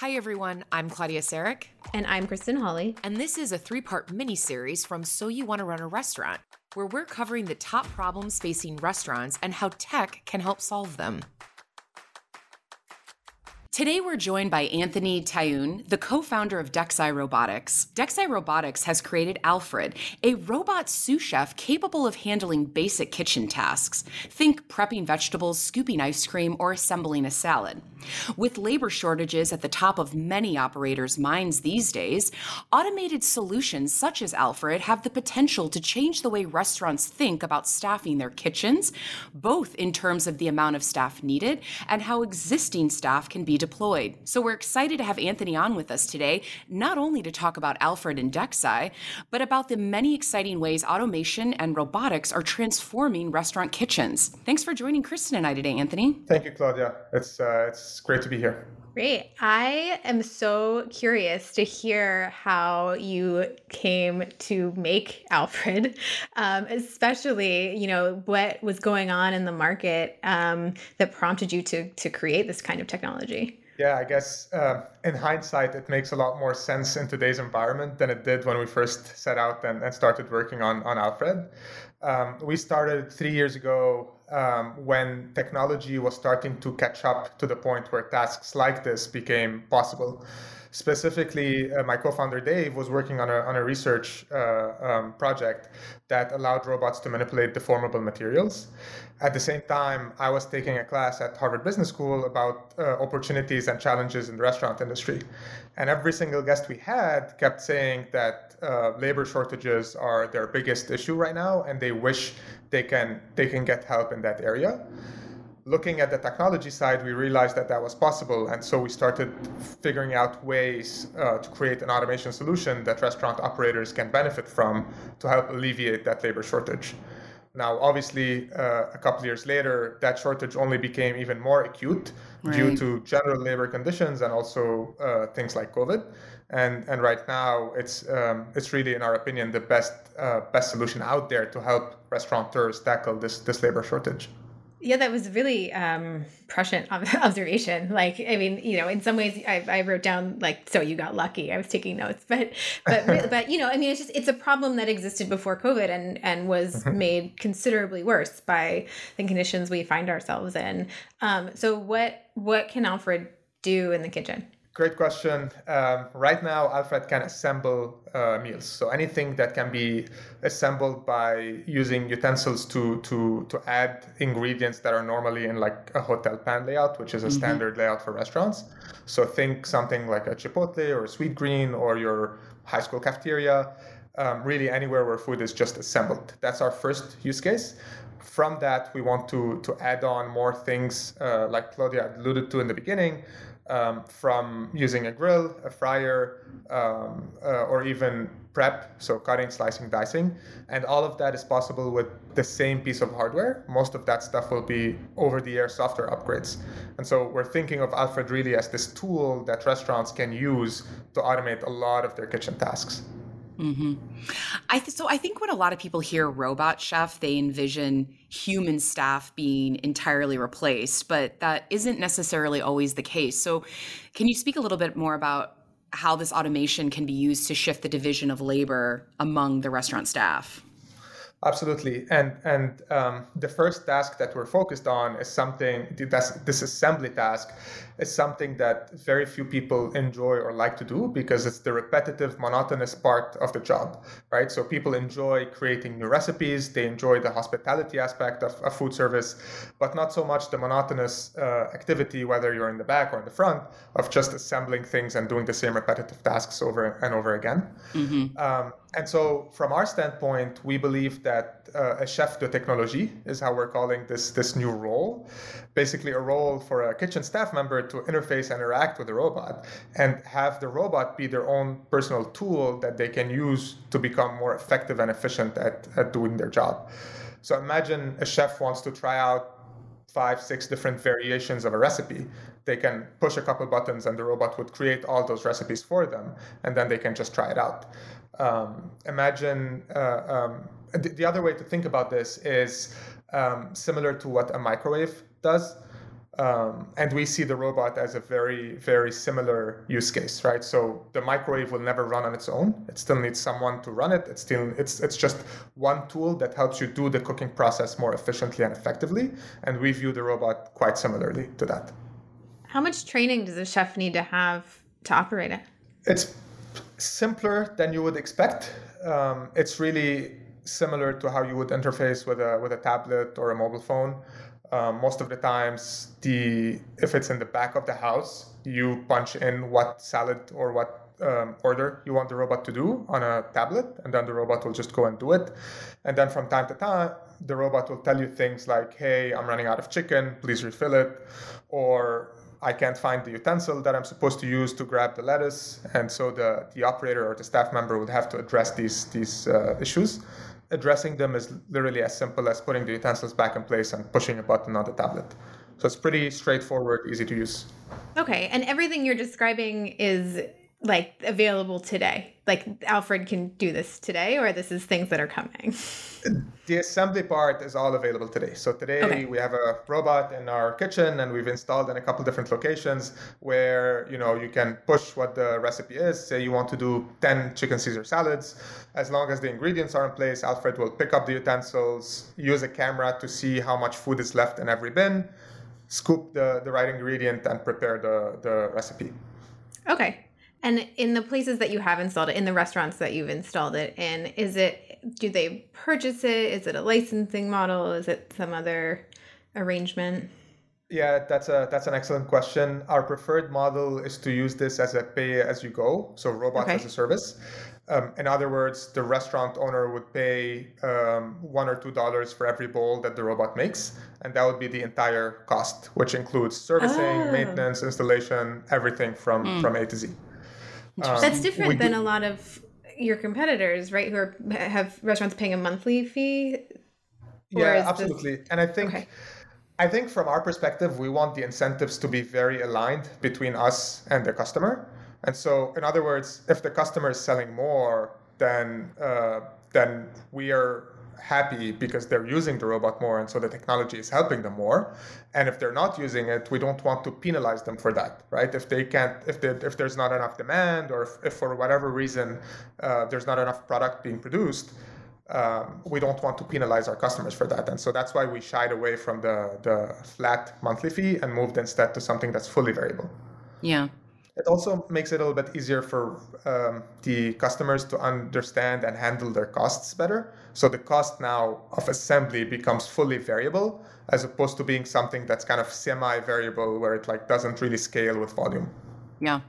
Hi, everyone. I'm Claudia Sarek. And I'm Kristen Holly. And this is a three part mini series from So You Want to Run a Restaurant, where we're covering the top problems facing restaurants and how tech can help solve them. Today, we're joined by Anthony Tayoun, the co founder of Dexai Robotics. Dexai Robotics has created Alfred, a robot sous chef capable of handling basic kitchen tasks. Think prepping vegetables, scooping ice cream, or assembling a salad. With labor shortages at the top of many operators' minds these days, automated solutions such as Alfred have the potential to change the way restaurants think about staffing their kitchens, both in terms of the amount of staff needed and how existing staff can be deployed. So we're excited to have Anthony on with us today, not only to talk about Alfred and Dexai, but about the many exciting ways automation and robotics are transforming restaurant kitchens. Thanks for joining Kristen and I today, Anthony. Thank you, Claudia. It's uh, it's great to be here. Great. I am so curious to hear how you came to make Alfred, um, especially, you know, what was going on in the market um, that prompted you to, to create this kind of technology. Yeah, I guess uh, in hindsight, it makes a lot more sense in today's environment than it did when we first set out and, and started working on, on Alfred. Um, we started three years ago um, when technology was starting to catch up to the point where tasks like this became possible. Specifically, uh, my co-founder Dave was working on a, on a research uh, um, project that allowed robots to manipulate deformable materials. At the same time, I was taking a class at Harvard Business School about uh, opportunities and challenges in the restaurant industry. And every single guest we had kept saying that uh, labor shortages are their biggest issue right now, and they wish they can they can get help in that area looking at the technology side, we realized that that was possible. And so we started figuring out ways uh, to create an automation solution that restaurant operators can benefit from to help alleviate that labor shortage. Now, obviously, uh, a couple years later, that shortage only became even more acute right. due to general labor conditions and also uh, things like COVID. And and right now, it's um, it's really, in our opinion, the best uh, best solution out there to help restaurateurs tackle this this labor shortage. Yeah, that was really um, prescient observation. Like, I mean, you know, in some ways, I, I wrote down like, "So you got lucky." I was taking notes, but, but, but you know, I mean, it's just it's a problem that existed before COVID and and was mm-hmm. made considerably worse by the conditions we find ourselves in. Um, so, what what can Alfred do in the kitchen? Great question. Um, right now, Alfred can assemble uh, meals. So anything that can be assembled by using utensils to to to add ingredients that are normally in like a hotel pan layout, which is a mm-hmm. standard layout for restaurants. So think something like a Chipotle or a Sweetgreen or your high school cafeteria. Um, really anywhere where food is just assembled. That's our first use case from that, we want to to add on more things, uh, like Claudia alluded to in the beginning, um, from using a grill, a fryer, um, uh, or even prep, so cutting, slicing, dicing. And all of that is possible with the same piece of hardware. Most of that stuff will be over the air software upgrades. And so we're thinking of Alfred really as this tool that restaurants can use to automate a lot of their kitchen tasks. Mm-hmm. I th- so I think when a lot of people hear robot chef, they envision human staff being entirely replaced, but that isn't necessarily always the case. So, can you speak a little bit more about how this automation can be used to shift the division of labor among the restaurant staff? Absolutely, and and um, the first task that we're focused on is something this, this assembly task is something that very few people enjoy or like to do because it's the repetitive, monotonous part of the job, right? So people enjoy creating new recipes, they enjoy the hospitality aspect of, of food service, but not so much the monotonous uh, activity, whether you're in the back or in the front, of just assembling things and doing the same repetitive tasks over and over again. Mm-hmm. Um, and so, from our standpoint, we believe that uh, a chef de technologie is how we're calling this this new role, basically a role for a kitchen staff member to interface and interact with the robot, and have the robot be their own personal tool that they can use to become more effective and efficient at, at doing their job. So imagine a chef wants to try out five, six different variations of a recipe. They can push a couple buttons and the robot would create all those recipes for them, and then they can just try it out. Um, imagine uh, um, the, the, other way to think about this is um, similar to what a microwave does. Um, and we see the robot as a very, very similar use case, right? So the microwave will never run on its own. It still needs someone to run it. It's still it's it's just one tool that helps you do the cooking process more efficiently and effectively. And we view the robot quite similarly to that. How much training does a chef need to have to operate it? It's simpler than you would expect. Um, it's really similar to how you would interface with a with a tablet or a mobile phone. Um, most of the times, the if it's in the back of the house, you punch in what salad or what um, order you want the robot to do on a tablet, and then the robot will just go and do it. And then from time to time, the robot will tell you things like, "Hey, I'm running out of chicken. Please refill it," or I can't find the utensil that I'm supposed to use to grab the lettuce, and so the, the operator or the staff member would have to address these these uh, issues addressing them is literally as simple as putting the utensils back in place and pushing a button on the tablet. So it's pretty straightforward, easy to use. Okay, and everything you're describing is like available today. Like Alfred can do this today, or this is things that are coming. The assembly part is all available today. So today okay. we have a robot in our kitchen, and we've installed in a couple different locations where you know you can push what the recipe is. Say you want to do ten chicken Caesar salads, as long as the ingredients are in place, Alfred will pick up the utensils, use a camera to see how much food is left in every bin, scoop the the right ingredient, and prepare the the recipe. Okay. And in the places that you have installed it, in the restaurants that you've installed it in, is it, do they purchase it? Is it a licensing model? Is it some other arrangement? Yeah, that's a that's an excellent question. Our preferred model is to use this as a pay as you go, so robot okay. as a service. Um, in other words, the restaurant owner would pay um, one or two dollars for every bowl that the robot makes, and that would be the entire cost, which includes servicing, oh. maintenance, installation, everything from mm. from A to Z. Um, That's different than a lot of your competitors, right? Who are, have restaurants paying a monthly fee. Yeah, absolutely. This... And I think, okay. I think from our perspective, we want the incentives to be very aligned between us and the customer. And so, in other words, if the customer is selling more, then uh, then we are happy because they're using the robot more and so the technology is helping them more. And if they're not using it we don't want to penalize them for that right? If they can't if they, if there's not enough demand or if, if for whatever reason uh, there's not enough product being produced um, we don't want to penalize our customers for that. And so that's why we shied away from the the flat monthly fee and moved instead to something that's fully variable. Yeah it also makes it a little bit easier for um, the customers to understand and handle their costs better. So the cost now of assembly becomes fully variable as opposed to being something that's kind of semi-variable where it like doesn't really scale with volume. Yeah.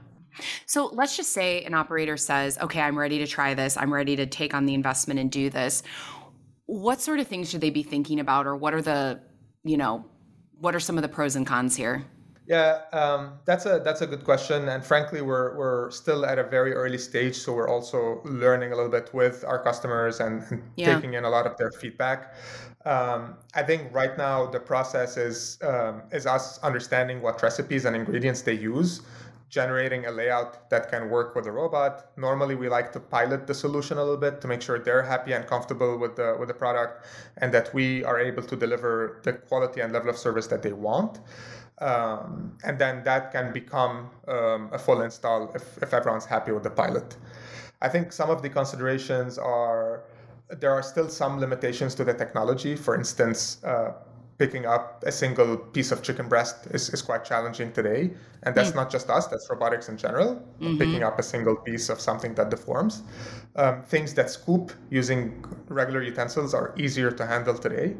So let's just say an operator says, "Okay, I'm ready to try this. I'm ready to take on the investment and do this." What sort of things should they be thinking about or what are the, you know, what are some of the pros and cons here? Yeah, um, that's a that's a good question, and frankly, we're we're still at a very early stage, so we're also learning a little bit with our customers and, and yeah. taking in a lot of their feedback. Um, I think right now the process is um, is us understanding what recipes and ingredients they use, generating a layout that can work with the robot. Normally, we like to pilot the solution a little bit to make sure they're happy and comfortable with the with the product, and that we are able to deliver the quality and level of service that they want. Um, and then that can become um, a full install if, if everyone's happy with the pilot. I think some of the considerations are there are still some limitations to the technology. For instance, uh, picking up a single piece of chicken breast is, is quite challenging today. And that's mm. not just us, that's robotics in general. Mm-hmm. Picking up a single piece of something that deforms. Um, things that scoop using regular utensils are easier to handle today.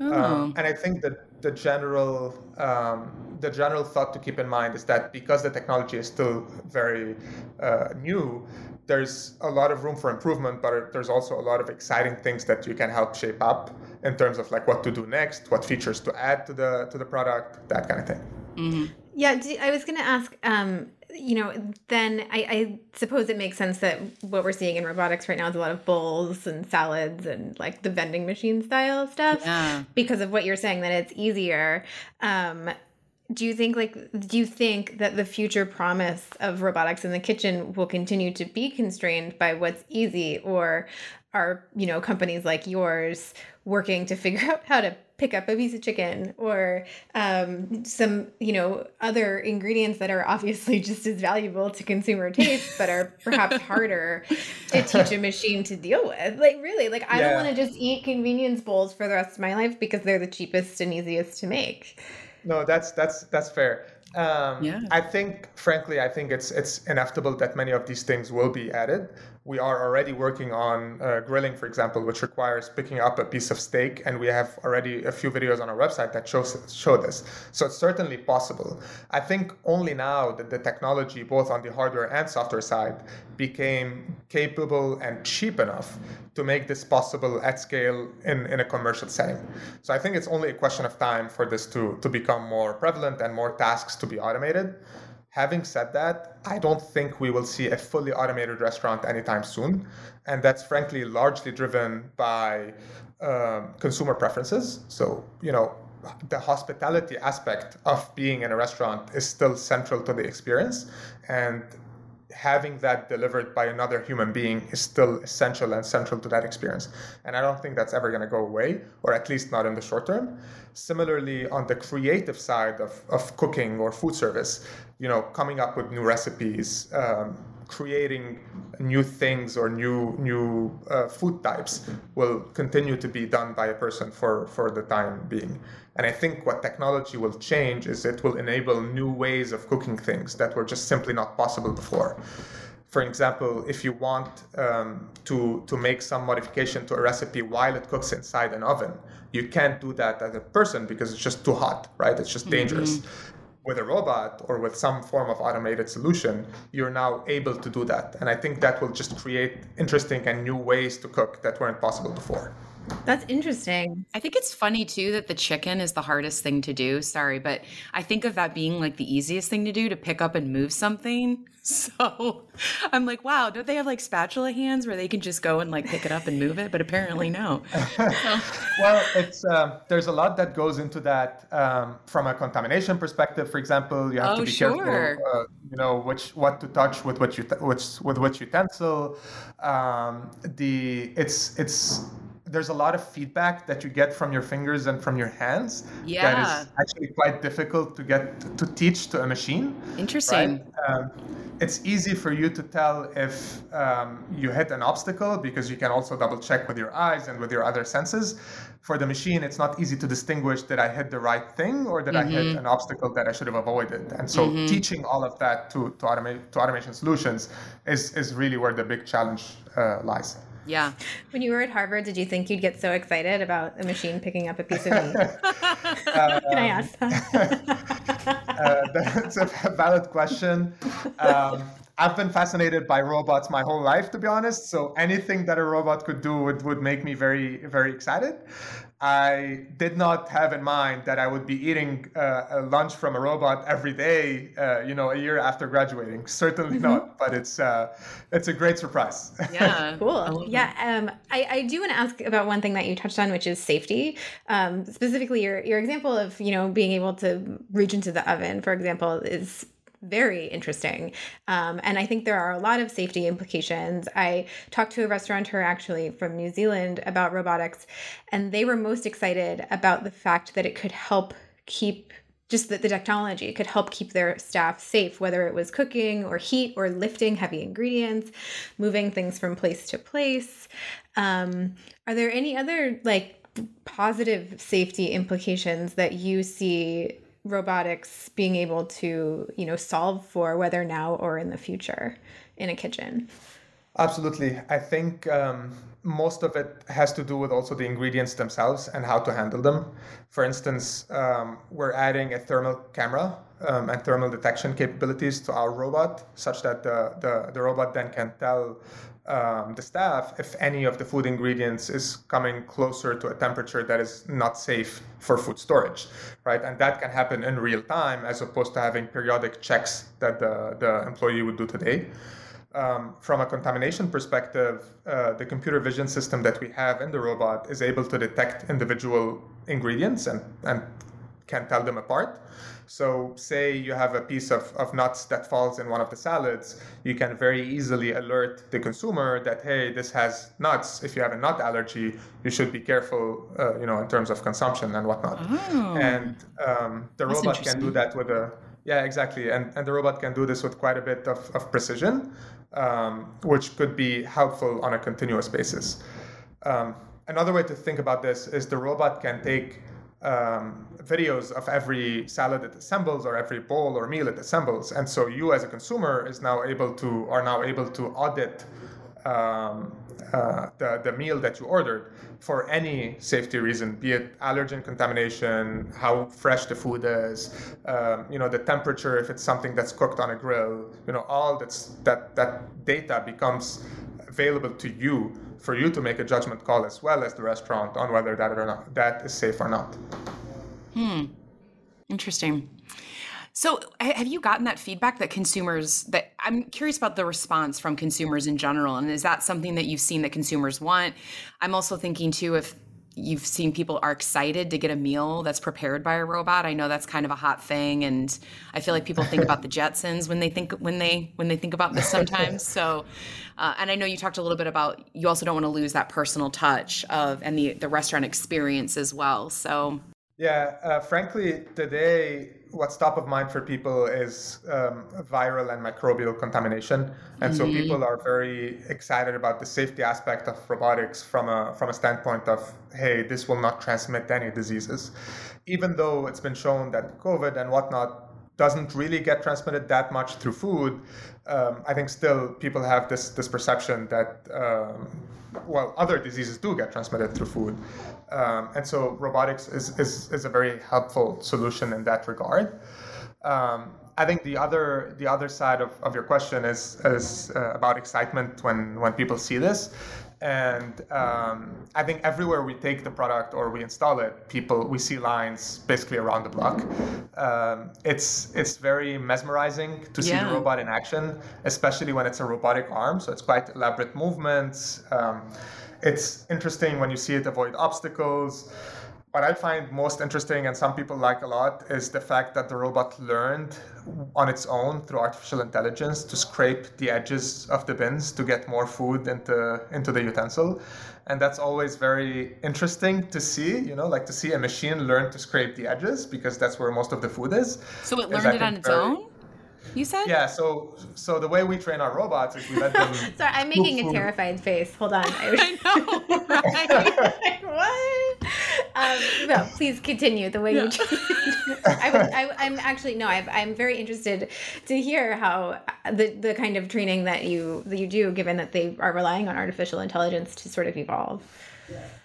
Oh. Um, and I think that the general um, the general thought to keep in mind is that because the technology is still very uh, new, there's a lot of room for improvement, but there's also a lot of exciting things that you can help shape up in terms of like what to do next, what features to add to the to the product, that kind of thing. Mm-hmm. Yeah, I was going to ask. Um, you know, then I, I, suppose it makes sense that what we're seeing in robotics right now is a lot of bowls and salads and like the vending machine style stuff yeah. because of what you're saying that it's easier. Um, do you think like do you think that the future promise of robotics in the kitchen will continue to be constrained by what's easy or are you know companies like yours working to figure out how to pick up a piece of chicken or um, some, you know, other ingredients that are obviously just as valuable to consumer taste, but are perhaps harder to teach a machine to deal with. Like, really, like, I yeah. don't want to just eat convenience bowls for the rest of my life because they're the cheapest and easiest to make. No, that's that's that's fair. Um, yeah. I think, frankly, I think it's it's inevitable that many of these things will be added we are already working on uh, grilling, for example, which requires picking up a piece of steak, and we have already a few videos on our website that shows show this. So it's certainly possible. I think only now that the technology, both on the hardware and software side, became capable and cheap enough to make this possible at scale in, in a commercial setting. So I think it's only a question of time for this to, to become more prevalent and more tasks to be automated. Having said that, I don't think we will see a fully automated restaurant anytime soon. And that's frankly largely driven by um, consumer preferences. So, you know, the hospitality aspect of being in a restaurant is still central to the experience. And having that delivered by another human being is still essential and central to that experience. And I don't think that's ever going to go away, or at least not in the short term. Similarly, on the creative side of, of cooking or food service, you know, coming up with new recipes, um, creating new things or new new uh, food types will continue to be done by a person for for the time being. And I think what technology will change is it will enable new ways of cooking things that were just simply not possible before. For example, if you want um, to, to make some modification to a recipe while it cooks inside an oven, you can't do that as a person because it's just too hot, right? It's just dangerous. Mm-hmm. With a robot or with some form of automated solution, you're now able to do that. And I think that will just create interesting and new ways to cook that weren't possible before. That's interesting. I think it's funny too that the chicken is the hardest thing to do. Sorry, but I think of that being like the easiest thing to do to pick up and move something. So I'm like, wow, don't they have like spatula hands where they can just go and like pick it up and move it? But apparently, no. well, it's um, there's a lot that goes into that um, from a contamination perspective. For example, you have oh, to be sure. careful, uh, you know, which what to touch with what you which with which utensil. Um, the it's it's there's a lot of feedback that you get from your fingers and from your hands yeah. that is actually quite difficult to get to teach to a machine. Interesting. Right? Um, it's easy for you to tell if um, you hit an obstacle because you can also double check with your eyes and with your other senses. For the machine, it's not easy to distinguish that I hit the right thing or that mm-hmm. I hit mm-hmm. an obstacle that I should have avoided. And so mm-hmm. teaching all of that to, to, automate, to automation solutions is, is really where the big challenge uh, lies. Yeah. When you were at Harvard, did you think you'd get so excited about a machine picking up a piece of meat? Can I ask that? uh, that's a valid question. Um, I've been fascinated by robots my whole life, to be honest. So anything that a robot could do would, would make me very, very excited. I did not have in mind that I would be eating uh, a lunch from a robot every day, uh, you know, a year after graduating. Certainly mm-hmm. not, but it's uh, it's a great surprise. Yeah, cool. Yeah, um, I, I do want to ask about one thing that you touched on, which is safety. Um, specifically, your your example of you know being able to reach into the oven, for example, is very interesting. Um, and I think there are a lot of safety implications. I talked to a restaurateur actually from New Zealand about robotics, and they were most excited about the fact that it could help keep just that the technology could help keep their staff safe, whether it was cooking or heat or lifting heavy ingredients, moving things from place to place. Um, are there any other like positive safety implications that you see robotics being able to you know solve for whether now or in the future in a kitchen absolutely i think um, most of it has to do with also the ingredients themselves and how to handle them for instance um, we're adding a thermal camera um, and thermal detection capabilities to our robot such that the, the, the robot then can tell um, the staff if any of the food ingredients is coming closer to a temperature that is not safe for food storage, right? And that can happen in real time as opposed to having periodic checks that the, the employee would do today. Um, from a contamination perspective, uh, the computer vision system that we have in the robot is able to detect individual ingredients and, and can tell them apart. So, say you have a piece of, of nuts that falls in one of the salads, you can very easily alert the consumer that, hey, this has nuts. If you have a nut allergy, you should be careful, uh, you know, in terms of consumption and whatnot. Oh, And um, the robot can do that with a, yeah, exactly. And, and the robot can do this with quite a bit of, of precision, um, which could be helpful on a continuous basis. Um, another way to think about this is the robot can take um, videos of every salad it assembles or every bowl or meal it assembles, and so you as a consumer is now able to are now able to audit um, uh, the, the meal that you ordered for any safety reason, be it allergen contamination, how fresh the food is, um, you know, the temperature, if it's something that's cooked on a grill, you know, all that's, that, that data becomes available to you for you to make a judgment call as well as the restaurant on whether that or not that is safe or not. Hmm. Interesting. So, have you gotten that feedback that consumers that I'm curious about the response from consumers in general and is that something that you've seen that consumers want? I'm also thinking too if you've seen people are excited to get a meal that's prepared by a robot. I know that's kind of a hot thing and I feel like people think about the Jetsons when they think when they when they think about this sometimes. So, uh, and I know you talked a little bit about you also don't want to lose that personal touch of and the the restaurant experience as well. So, Yeah, uh, frankly, today what's top of mind for people is um, viral and microbial contamination, and so people are very excited about the safety aspect of robotics from a from a standpoint of hey, this will not transmit any diseases, even though it's been shown that COVID and whatnot doesn't really get transmitted that much through food. Um, I think still people have this this perception that um, well, other diseases do get transmitted through food, um, and so robotics is, is is a very helpful solution in that regard. Um, I think the other the other side of, of your question is is uh, about excitement when when people see this, and um, I think everywhere we take the product or we install it, people we see lines basically around the block. Um, it's it's very mesmerizing to see the robot in action, especially when it's a robotic arm. So it's quite elaborate movements. Um, it's interesting when you see it avoid obstacles. What I find most interesting and some people like a lot is the fact that the robot learned on its own through artificial intelligence to scrape the edges of the bins to get more food into into the utensil. And that's always very interesting to see, you know, like to see a machine learn to scrape the edges because that's where most of the food is. so it I learned it on its very- own? You said? Yeah, so so the way we train our robots is we let them Sorry, I'm making a terrified face. Hold on. I I know, right? like, what? Um, no, please continue the way you. I I, I'm actually no. I've, I'm very interested to hear how the the kind of training that you that you do, given that they are relying on artificial intelligence to sort of evolve.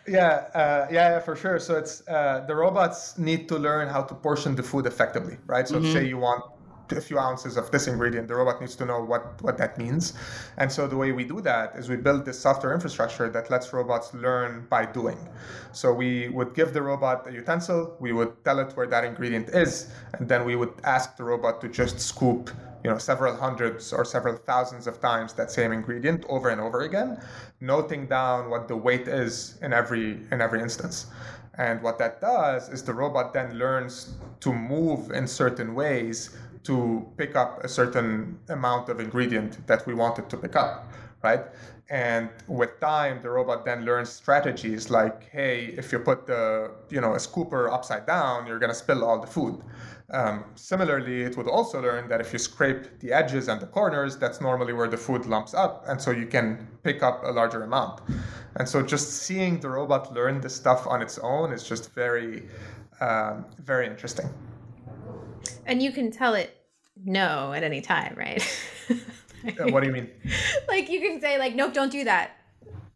Yeah, uh, yeah, yeah, for sure. So it's uh, the robots need to learn how to portion the food effectively, right? So say you want a few ounces of this ingredient, the robot needs to know what what that means. And so the way we do that is we build this software infrastructure that lets robots learn by doing. So we would give the robot a utensil, we would tell it where that ingredient is, and then we would ask the robot to just scoop you know several hundreds or several thousands of times that same ingredient over and over again noting down what the weight is in every in every instance and what that does is the robot then learns to move in certain ways to pick up a certain amount of ingredient that we wanted to pick up right and with time the robot then learns strategies like hey if you put the you know a scooper upside down you're to spill all the food um, similarly, it would also learn that if you scrape the edges and the corners, that's normally where the food lumps up, and so you can pick up a larger amount. And so, just seeing the robot learn this stuff on its own is just very, um, very interesting. And you can tell it no at any time, right? Uh, what do you mean? like you can say like, nope, don't do that.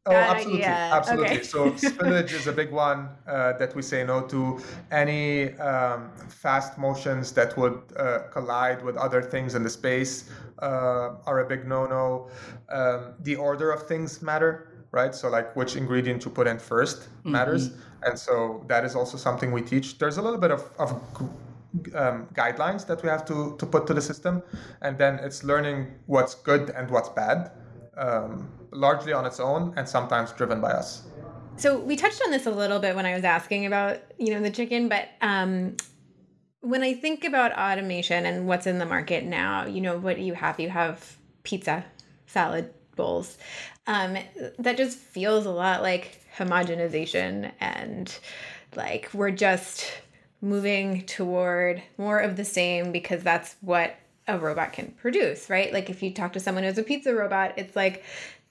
Oh, Bad absolutely, idea. absolutely. Okay. So spillage is a big one uh, that we say no to. Any um, fast motions that would uh, collide with other things in the space uh, are a big no-no. Um, the order of things matter, right? So like which ingredient you put in 1st matters, and so that is also something we teach. There's a little bit of, of g- um, guidelines that we have to, to put to the system, and then it's learning what's good and what's bad um, largely on its own and sometimes driven by us. So we touched on this a little bit when I was asking about, you know, the chicken, but um when I think about automation and what's in the market now, you know, what you have, you have pizza, salad bowls. Um, that just feels a lot like homogenization and like we're just moving toward more of the same because that's what a robot can produce, right? Like if you talk to someone who's a pizza robot, it's like,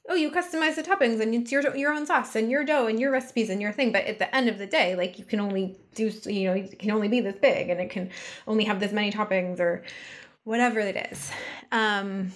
oh, you customize the toppings and it's your your own sauce and your dough and your recipes and your thing. But at the end of the day, like you can only do, you know, it can only be this big and it can only have this many toppings or whatever it is. Um,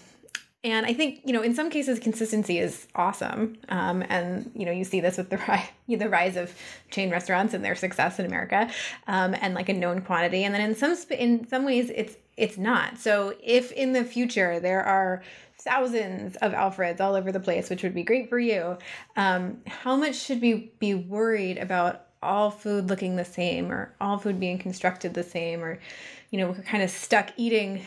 and I think you know, in some cases, consistency is awesome, um, and you know, you see this with the rise, the rise of chain restaurants and their success in America, um, and like a known quantity. And then in some in some ways, it's it's not. So if in the future there are thousands of Alfreds all over the place, which would be great for you, um, how much should we be worried about all food looking the same or all food being constructed the same, or you know, we're kind of stuck eating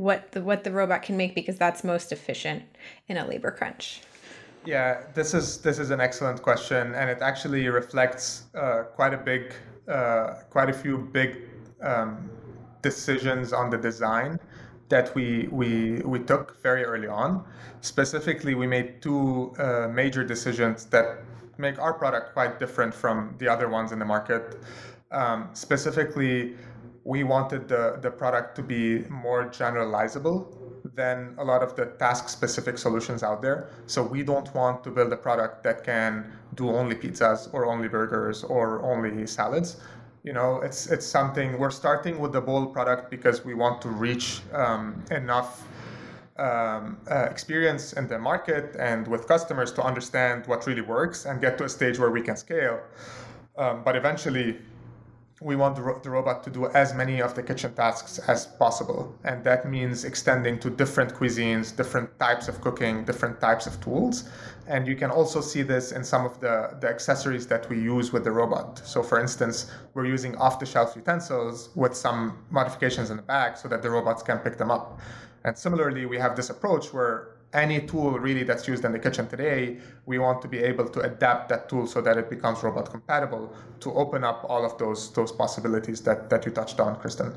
what the what the robot can make because that's most efficient in a labor crunch? Yeah, this is this is an excellent question, and it actually reflects uh, quite a big, uh, quite a few big um, decisions on the design that we we we took very early on. Specifically, we made two uh, major decisions that make our product quite different from the other ones in the market. Um, specifically, we wanted the, the product to be more generalizable than a lot of the task specific solutions out there. So we don't want to build a product that can do only pizzas or only burgers or only salads. You know, it's it's something we're starting with the bowl product because we want to reach um, enough um, uh, experience in the market and with customers to understand what really works and get to a stage where we can scale. Um, but eventually, we want the, ro- the, robot to do as many of the kitchen tasks as possible. And that means extending to different cuisines, different types of cooking, different types of tools. And you can also see this in some of the, the accessories that we use with the robot. So, for instance, we're using off the shelf utensils with some modifications in the back so that the robots can pick them up. And similarly, we have this approach where any tool really that's used in the kitchen today, we want to be able to adapt that tool so that it becomes robot compatible to open up all of those those possibilities that that you touched on, Kristen.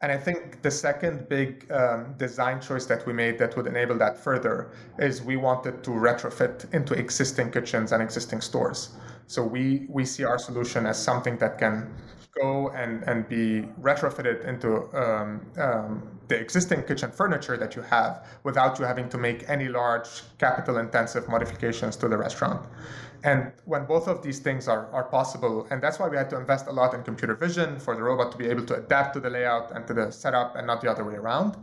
And I think the second big um, design choice that we made that would enable that further is we wanted to retrofit into existing kitchens and existing stores. So we we see our solution as something that can go and, and be retrofitted into um, um, the existing kitchen furniture that you have without you having to make any large capital intensive modifications to the restaurant. And when both of these things are, are possible, and that's why we had to invest a lot in computer vision for the robot to be able to adapt to the layout and to the setup and not the other way around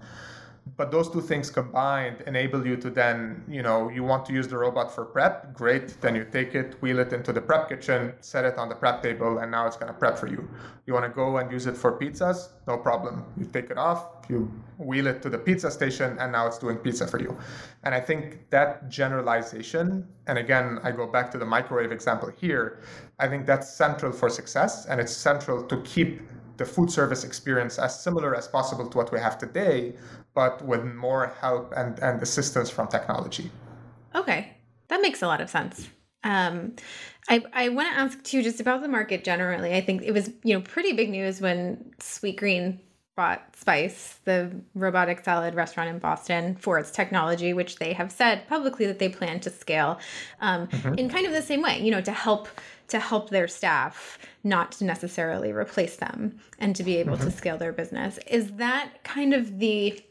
but those two things combined enable you to then you know you want to use the robot for prep great then you take it wheel it into the prep kitchen set it on the prep table and now it's going to prep for you. You want to go and use it for pizzas? No problem. You take it off you wheel it to the pizza station and now it's doing pizza for you. And i think that generalization and again i go back to the microwave example here i think that's central for success and it's central to keep the food service experience as similar as possible to what we have today, but with more help and, and assistance from technology. Okay, that makes a lot of sense. Um, I, I want to ask too just about the market generally. I think it was you know pretty big news when Sweetgreen bought Spyce, the robotic salad restaurant in Boston, for its technology, which they have said publicly that they plan to scale um, mm-hmm. in kind of the same way, you know, to help to help their staff, not to necessarily replace them, and to be able mm-hmm. to scale their business. Is that kind of the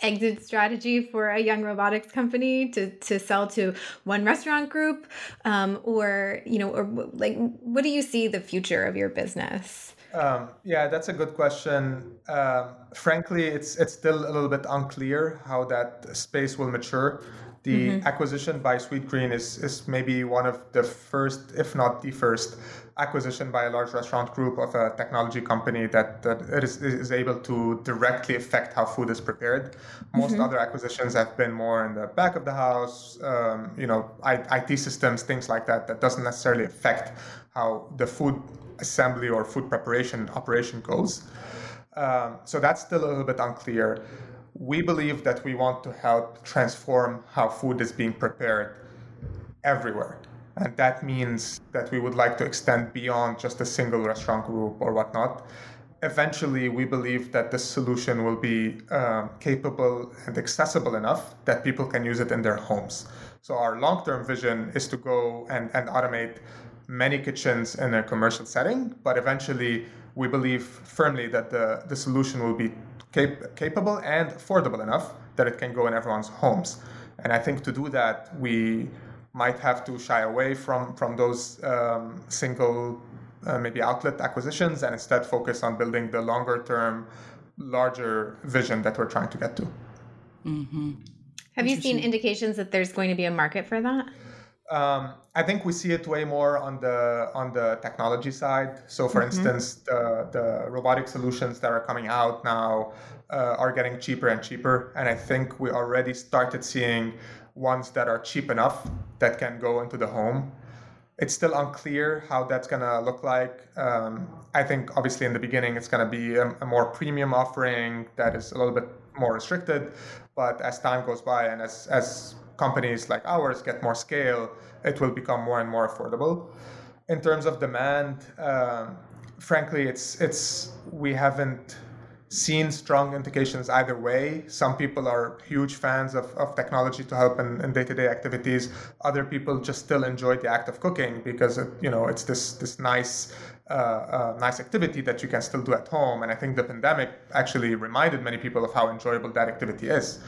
exit strategy for a young robotics company to, to sell to one restaurant group um, or you know or like what do you see the future of your business um, yeah that's a good question um, frankly it's it's still a little bit unclear how that space will mature the mm-hmm. acquisition by Sweetgreen is, is maybe one of the first, if not the first, acquisition by a large restaurant group of a technology company that, that is, is able to directly affect how food is prepared. Most mm-hmm. other acquisitions have been more in the back of the house, um, you know, IT systems, things like that, that doesn't necessarily affect how the food assembly or food preparation operation goes. Um, so that's still a little bit unclear we believe that we want to help transform how food is being prepared everywhere. And that means that we would like to extend beyond just a single restaurant group or whatnot. eventually, we believe that this solution will be um, capable and accessible enough that people can use it in their homes. So, our long term vision is to go and, and automate many kitchens in a commercial setting, but eventually, we believe firmly that the, the solution will be cap- capable and affordable enough that it can go in everyone's homes. And I think to do that, we might have to shy away from, from those um, single uh, maybe outlet acquisitions and instead focus on building the longer term, larger vision that we're trying to get to. Mm-hmm. Have you seen indications that there's going to be a market for that? Um, I think we see it way more on the on the technology side. So, for mm-hmm. instance, the the robotic solutions that are coming out now uh, are getting cheaper and cheaper, and I think we already started seeing ones that are cheap enough that can go into the home it's still unclear how that's going to look like. Um, I think obviously in the beginning it's going to be a, a, more premium offering that is a little bit more restricted. But as time goes by and as, as companies like ours get more scale, it will become more and more affordable. In terms of demand, um, frankly, it's it's we haven't seen strong indications either way. Some people are huge fans of, of technology to help in, in day-to-day activities. Other people just still enjoy the act of cooking because it, you know it's this this nice uh, uh, nice activity that you can still do at home. And I think the pandemic actually reminded many people of how enjoyable that activity is.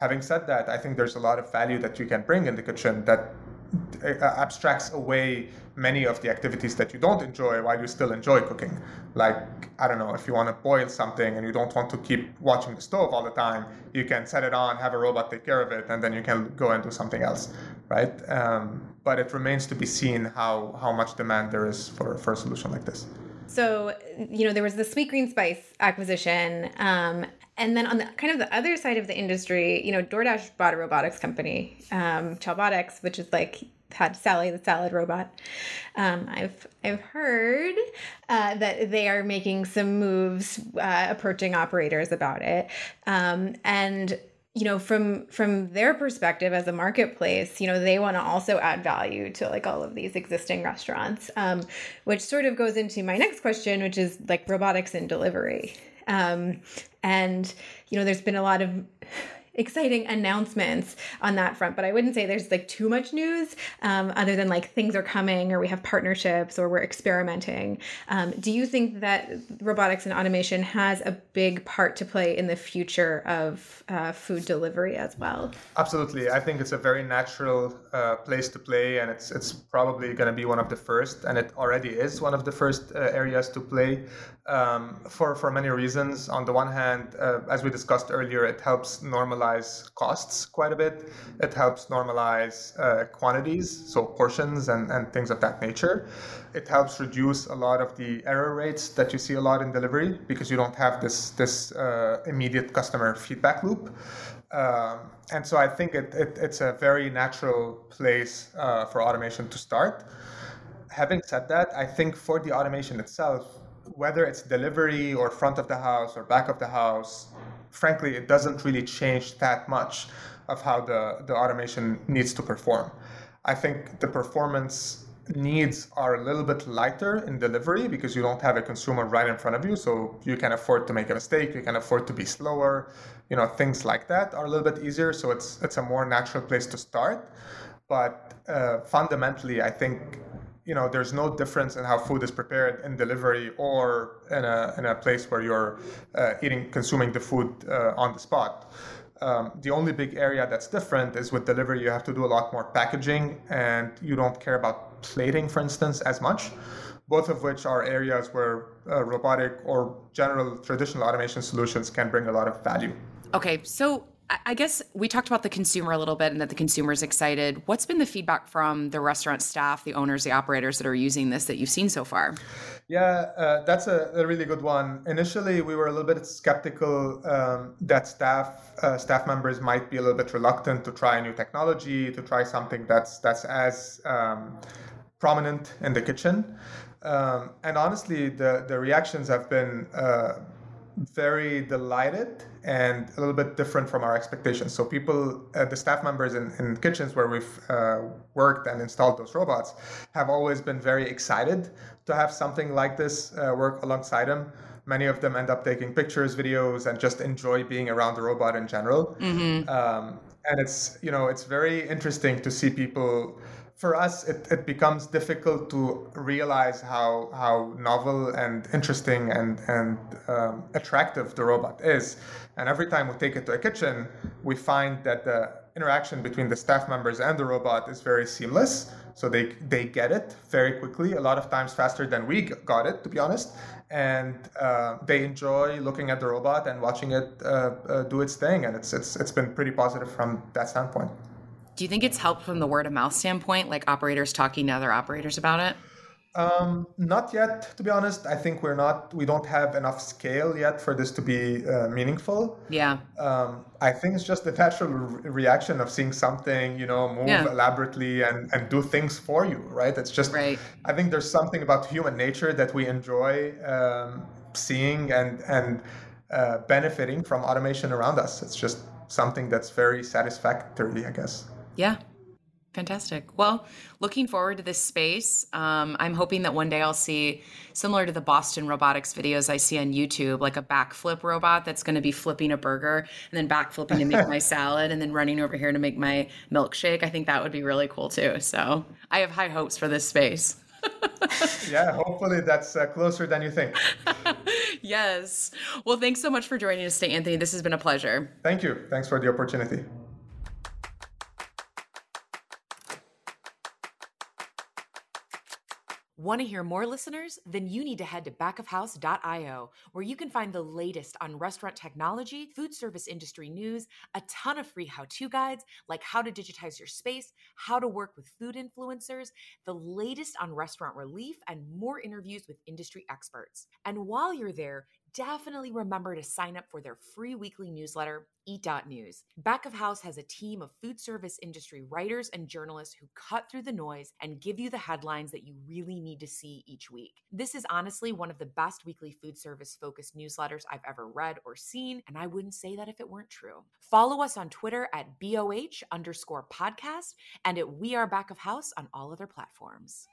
Having said that, I think there's a lot of value that you can bring in the kitchen that uh, abstracts away many of the activities that you don't enjoy while you still enjoy cooking. Like, I don't know, if you want to boil something and you don't want to keep watching the stove all the time, you can set it on, have a robot take care of it, and then you can go and do something else, right? Um, but it remains to be seen how, how much demand there is for, for a solution like this. So, you know, there was the sweet green Spyce acquisition. Um, and then on the kind of the other side of the industry, you know, DoorDash bought a robotics company, um, Chowbotics, which is like had Sally the salad robot. Um, I've I've heard uh, that they are making some moves, uh, approaching operators about it, um, and you know from from their perspective as a marketplace you know they want to also add value to like all of these existing restaurants um, which sort of goes into my next question which is like robotics and delivery um, and you know there's been a lot of exciting announcements on that front. But i wouldn't say there's like too much news um, other than like things are coming or we have partnerships or we're experimenting. Um, do you think that robotics and automation has a big part to play in the future of uh, food delivery as well? Absolutely. I think it's a very natural uh, place to play and it's it's probably going to be one of the first and it already is one of the first uh, areas to play um, for for many reasons. On the one hand, uh, as we discussed earlier, it helps normalize costs quite a bit. It helps normalize uh, quantities, so portions and, and things of that nature. It helps reduce a lot of the error rates that you see a lot in delivery because you don't have this this uh, immediate customer feedback loop. Um, and so I think it, it, it's a very natural place uh, for automation to start. Having said that, I think for the automation itself, whether it's delivery or front of the house or back of the house, frankly, it doesn't really change that much of how the, the automation needs to perform. I think the performance needs are a little bit lighter in delivery because you don't have a consumer right in front of you so you can afford to make a mistake you can afford to be slower you know things like that are a little bit easier so it's it's a more natural place to start but uh, fundamentally i think you know there's no difference in how food is prepared in delivery or in a, in a place where you're uh, eating consuming the food uh, on the spot. Um, the only big area that's different is with delivery you have to do a lot more packaging and you don't care about plating for instance as much. Both of which are areas where uh, robotic or general traditional automation solutions can bring a lot of value. Okay so I guess we talked about the consumer a little bit and that the consumer is excited. What's been the feedback from the restaurant staff, the owners, the operators that are using this that you've seen so far? Yeah, uh, that's a, a, really good one. Initially, we were a little bit skeptical um, that staff uh, staff members might be a little bit reluctant to try a new technology, to try something that's that's as um, prominent in the kitchen. Um, and honestly, the the reactions have been uh, very delighted and a little bit different from our expectations. So people, uh, the staff members in, in kitchens where we've uh, worked and installed those robots have always been very excited to have something like this uh, work alongside them. many of them end up taking pictures, videos, and just enjoy being around the robot in general. Mm-hmm. Um, and it's you know it's very interesting to see people for us it, it becomes difficult to realize how how novel and interesting and and um, attractive the robot is. And every time we take it to a kitchen we find that the interaction between the staff members and the robot is very seamless. So they they get it very quickly a lot of times faster than we got it to be honest. And uh, they enjoy looking at the robot and watching it uh, uh, do its thing. And it's it's it's been pretty positive from that standpoint do you think it's helped from the word of mouth standpoint, like operators talking to other operators about it? Um, not yet, to be honest. I think we're not, we don't have enough scale yet for this to be uh, meaningful. Yeah. Um, I think it's just the natural re- reaction of seeing something, you know, move yeah. elaborately and, and do things for you, right? It's just, right. I think there's something about human nature that we enjoy um, seeing and, and uh, benefiting from automation around us. It's just something that's very satisfactory, I guess. Yeah. Fantastic. Well, looking forward to this space. Um, I'm hoping that one day I'll see, similar to the Boston robotics videos I see on YouTube, like a backflip robot that's going to be flipping a burger and then backflipping to make my salad and then running over here to make my milkshake. I think that would be really cool too. So I have high hopes for this space. yeah, hopefully that's uh, closer than you think. yes. Well, thanks so much for joining us today, Anthony. This has been a pleasure. Thank you. Thanks for the opportunity. Want to hear more listeners? Then you need to head to backofhouse.io, where you can find the latest on restaurant technology, food service industry news, a ton of free how to guides like how to digitize your space, how to work with food influencers, the latest on restaurant relief, and more interviews with industry experts. And while you're there, definitely remember to sign up for their free weekly newsletter, Eat.News. Back of House has a team of food service industry writers and journalists who cut through the noise and give you the headlines that you really need to see each week. This is honestly one of the best weekly food service focused newsletters I've ever read or seen, and I wouldn't say that if it weren't true. Follow us on Twitter at BOH underscore podcast and at We Are Back of House on all other platforms.